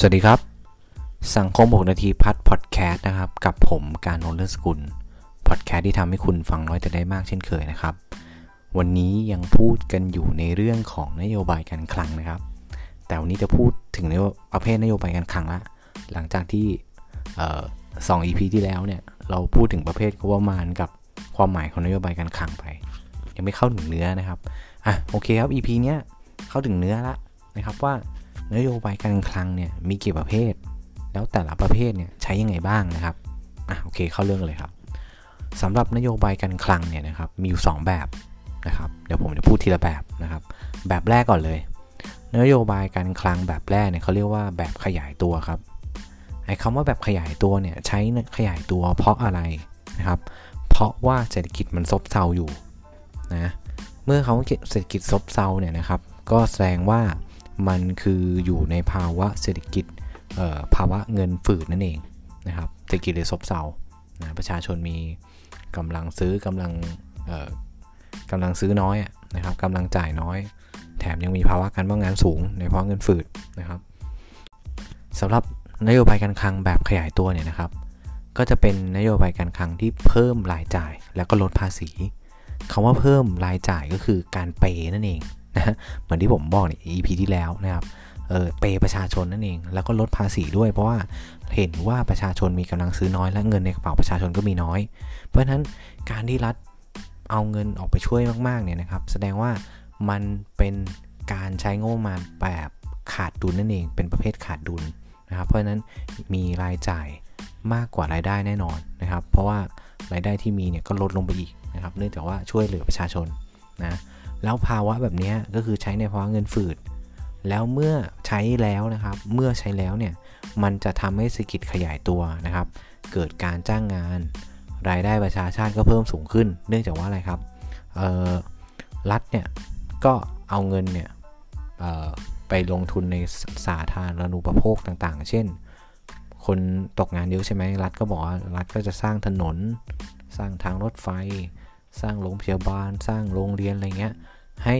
สวัสดีครับ สังคม 6 นาทีพัดพอดแคสต์นะครับ กับผมการนนเลิศสกุลพอดแคสต์ที่ทำให้คุณฟังน้อยแต่ได้มากเช่นเคยนะครับ วันนี้ยังพูดกันอยู่ในเรื่องของนโยบายการคลังนะครับ แต่วันนี้จะพูดถึงในประเภทนโยบายการคลังละ หลังจากที่สอง EP ที่แล้วเนี่ยเราพูดถึงประเภทงบประมาณกับความหมายของนโยบายการคลังไป ยังไม่เข้าถึงเนื้อนะครับอะโอเคครับ EP เนี้ยเข้าถึงเนื้อละนะครับว่า นโยบายการคลังเนี่ยมีกี่ประเภท แล้วแต่ละประเภทเนี่ยใช้ยังไงบ้างนะครับอะโอเคเข้าเรื่องเลยครับสำหรับนโยบายการคลังเนี่ยนะครับมีอยู่ 2 แบบนะครับเดี๋ยวผมจะพูดทีละแบบนะครับ แบบแรกก่อนเลย นโยบายการคลังแบบแรกเนี่ยเขาเรียกว่าแบบขยายตัวครับไอ้คำว่าแบบขยายตัวเนี่ยใช้ขยายตัวเพราะอะไรนะครับ เพราะว่าเศรษฐกิจมันซบเซาอยู่นะเมื่อเขาเศรษฐกิจซบเซาเนี่ยนะครับ ก็แสดงว่า มันคืออยู่ในภาวะเศรษฐกิจภาวะเงินฝืดนั่นเองนะครับเศรษฐกิจเลยซบเซานะประชาชนมีกำลังซื้อกำลังกำลังซื้อน้อยนะครับกำลังจ่ายน้อย แถมยังมีภาวะการว่างงานสูง ในเพราะเงินฝืดนะครับสำหรับนโยบายการคลังแบบขยายตัวเนี่ยนะครับ ก็จะเป็นนโยบายการคลังที่เพิ่มรายจ่ายแล้วก็ลดภาษีคำว่าเพิ่มรายจ่ายก็คือการเปนั่นเอง นะเหมือนที่ผมบอกใน EP ที่แล้วนะครับเออเปประชาชนนั่นเอง แล้วก็ลดภาษีด้วย เพราะว่าเห็นว่าประชาชนมีกำลังซื้อน้อยและเงินในกระเป๋าประชาชนก็มีน้อย เพราะฉะนั้นการที่รัฐเอาเงินออกไปช่วยมากๆเนี่ยนะครับ แสดงว่ามันเป็นการใช้งบประมาณแบบขาดดุลนั่นเอง เป็นประเภทขาดดุลนะครับ เพราะฉะนั้นมีรายจ่ายมากกว่ารายได้แน่นอนนะครับ เพราะว่ารายได้ที่มีเนี่ยก็ลดลงไปอีกนะครับ เนื่องจากว่าช่วยเหลือประชาชนนะ แล้วภาวะแบบนี้ก็คือใช้ในภาวะเงินฝืด แล้วเมื่อใช้แล้วนะครับ เมื่อใช้แล้วเนี่ย มันจะทำให้เศรษฐกิจขยายตัวนะครับ เกิดการจ้างงาน รายได้ประชาชาติก็เพิ่มสูงขึ้น เนื่องจากว่าอะไรครับรัฐเนี่ย ก็เอาเงินเนี่ยไปลงทุนในสาธารณูปโภคต่างๆ เช่น คนตกงานเยอะใช่ไหมรัฐก็บอกว่ารัฐก็จะสร้างถนน สร้างทางรถไฟ สร้างโรงพยาบาล สร้างโรงเรียนอะไรเงี้ยให้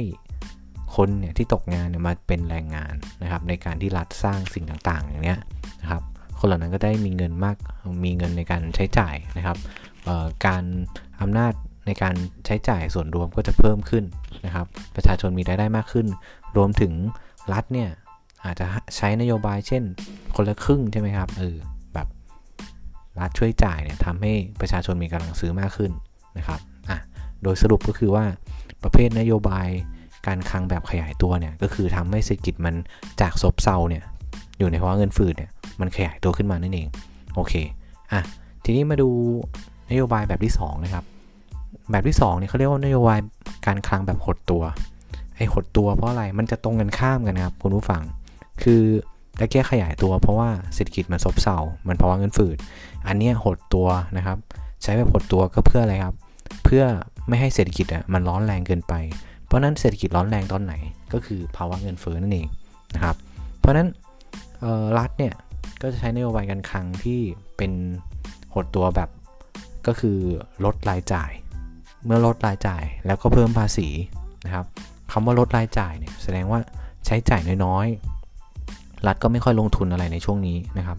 คนเนี่ยที่ตกงานเนี่ยมาเป็นแรงงานนะครับ ในการที่รัฐสร้างสิ่งต่างๆ อย่างเนี้ยนะครับ คนเหล่านั้นก็ได้มีเงินมากมีเงินในการใช้จ่ายนะครับการอำนาจในการใช้จ่ายส่วนรวมก็จะเพิ่มขึ้นนะครับ ประชาชนมีรายได้มากขึ้น รวมถึงรัฐเนี่ยอาจจะใช้นโยบายเช่น คนละครึ่งใช่ไหมครับเออแบบรัฐช่วยจ่ายเนี่ยทำให้ประชาชนมีกำลังซื้อมากขึ้นนะครับ โดยสรุปก็คือว่าประเภทนโยบายการคลังแบบขยายตัวเนี่ย ก็คือทำให้เศรษฐกิจมันจากซบเซาเนี่ย อยู่ในภาวะเงินฝืดเนี่ย มันขยายตัวขึ้นมานั่นเอง โอเค อะ ทีนี้มาดูนโยบายแบบที่ 2 นะครับ แบบที่2เนี่ยเขาเรียกว่านโยบายการคลังแบบหดตัว ไอ้หดตัวเพราะอะไร มันจะตรงกันข้ามกันครับคุณผู้ฟัง คือตะแก้ขยายตัวเพราะว่าเศรษฐกิจมันซบเซา มันภาวะเงินฝืด อันนี้หดตัวนะครับ ใช้แบบหดตัวก็เพื่ออะไรครับ เพื่อ ไม่ให้เศรษฐกิจอะมันร้อนแรงเกินไป เพราะนั้นเศรษฐกิจร้อนแรงตอนไหนก็คือภาวะเงินเฟ้อนั่นเองนะครับ เพราะนั้นรัฐเนี่ยก็จะใช้นโยบายการคลังที่เป็นหดตัวแบบก็คือลดรายจ่าย เมื่อลดรายจ่ายแล้วก็เพิ่มภาษีนะครับคำว่าลดรายจ่ายเนี่ยแสดงว่าใช้จ่ายน้อยๆ รัฐก็ไม่ค่อยลงทุนอะไรในช่วงนี้นะครับ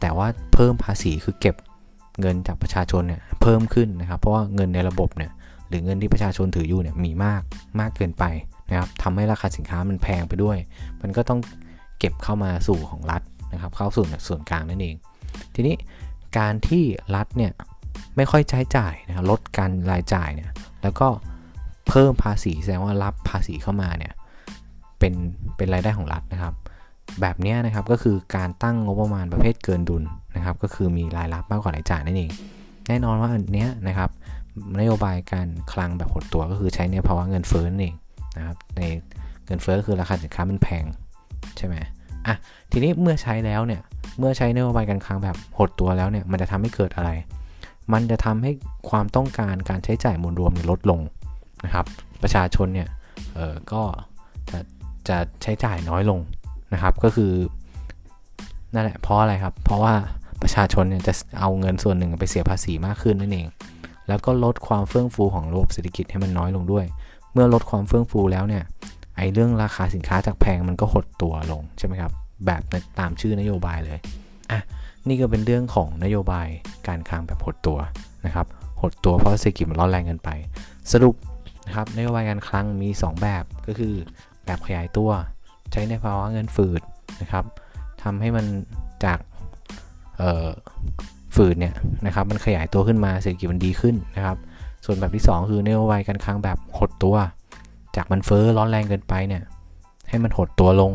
แต่ว่าเพิ่มภาษีคือเก็บเงินจากประชาชนเนี่ยเพิ่มขึ้นนะครับ เพราะว่าเงินในระบบเนี่ย หรือเงินที่ประชาชนถืออยู่เนี่ยมีมากมากเกินไปนะครับทำให้ราคาสินค้ามันแพงไปด้วย มันก็ต้องเก็บเข้ามาสู่ของรัฐนะครับ เข้าสู่ส่วนกลางนั่นเอง ทีนี้การที่รัฐเนี่ยไม่ค่อยใช้จ่ายนะครับลดการรายจ่ายเนี่ยแล้วก็เพิ่มภาษีแสดงว่ารับภาษีเข้ามาเนี่ยเป็นเป็นรายได้ของรัฐนะครับ แบบนี้นะครับก็คือการตั้งงบประมาณประเภทเกินดุลนะครับ ก็คือมีรายรับมากกว่ารายจ่ายนั่นเอง แน่นอนว่าอันนี้นะครับ นโยบายการคลังแบบหดตัวก็คือใช้ในภาวะเงินเฟ้อนั่นเองนะครับในเงินเฟ้อคือราคาสินค้ามันแพงใช่ไหมอะทีนี้เมื่อใช้แล้วเนี่ยเมื่อใช้นโยบายการคลังแบบหดตัวแล้วเนี่ยมันจะทำให้เกิดอะไร มันจะทำให้ความต้องการการใช้จ่ายมวลรวมลดลงนะครับ ประชาชนเนี่ยเออก็จะจะใช้จ่ายน้อยลงนะครับ ก็คือนั่นแหละเพราะอะไรครับ เพราะว่าประชาชนเนี่ยจะเอาเงินส่วนหนึ่งไปเสียภาษีมากขึ้นนั่นเอง แล้วก็ลดความเฟื่องฟูของระบบเศรษฐกิจให้มันน้อยลงด้วย เมื่อลดความเฟื่องฟูแล้วเนี่ย ไอ้เรื่องราคาสินค้าจากแพงมันก็หดตัวลงใช่ไหมครับ แบบตามชื่อนโยบายเลย อะ นี่ก็เป็นเรื่องของนโยบายการคลังแบบหดตัวนะครับ หดตัวเพราะเศรษฐกิจมันร้อนแรงเกินไป สรุปนะครับ นโยบายการคลังมี 2 แบบ ก็คือแบบขยายตัว ใช้ในภาวะเงินฝืดนะครับทำให้มันจาก ฝืดเนี่ยนะครับมันขยายตัวขึ้นมาเศรษฐกิจมันดีขึ้นนะครับ ส่วนแบบที่ 2 คือนโยบายการคลังแบบหดตัว จากมันเฟ้อร้อนแรงเกินไปเนี่ยให้มันหดตัวลง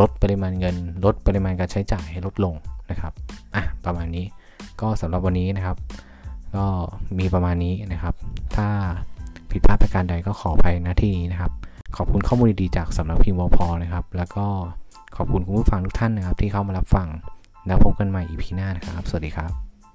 ลดปริมาณเงิน ลดปริมาณการใช้จ่ายให้ลดลงนะครับอะประมาณนี้ก็สำหรับวันนี้นะครับ ก็มีประมาณนี้นะครับ ถ้าผิดพลาดประการใดก็ขออภัยนะที่นี้นะครับ ขอบคุณข้อมูลดีๆจากสำนักพิมพ์วพนะครับ แล้วก็ขอบคุณคุณผู้ฟังทุกท่านนะครับ ที่เข้ามารับฟังแล้วพบกันใหม่ EP หน้านะครับ สวัสดีครับ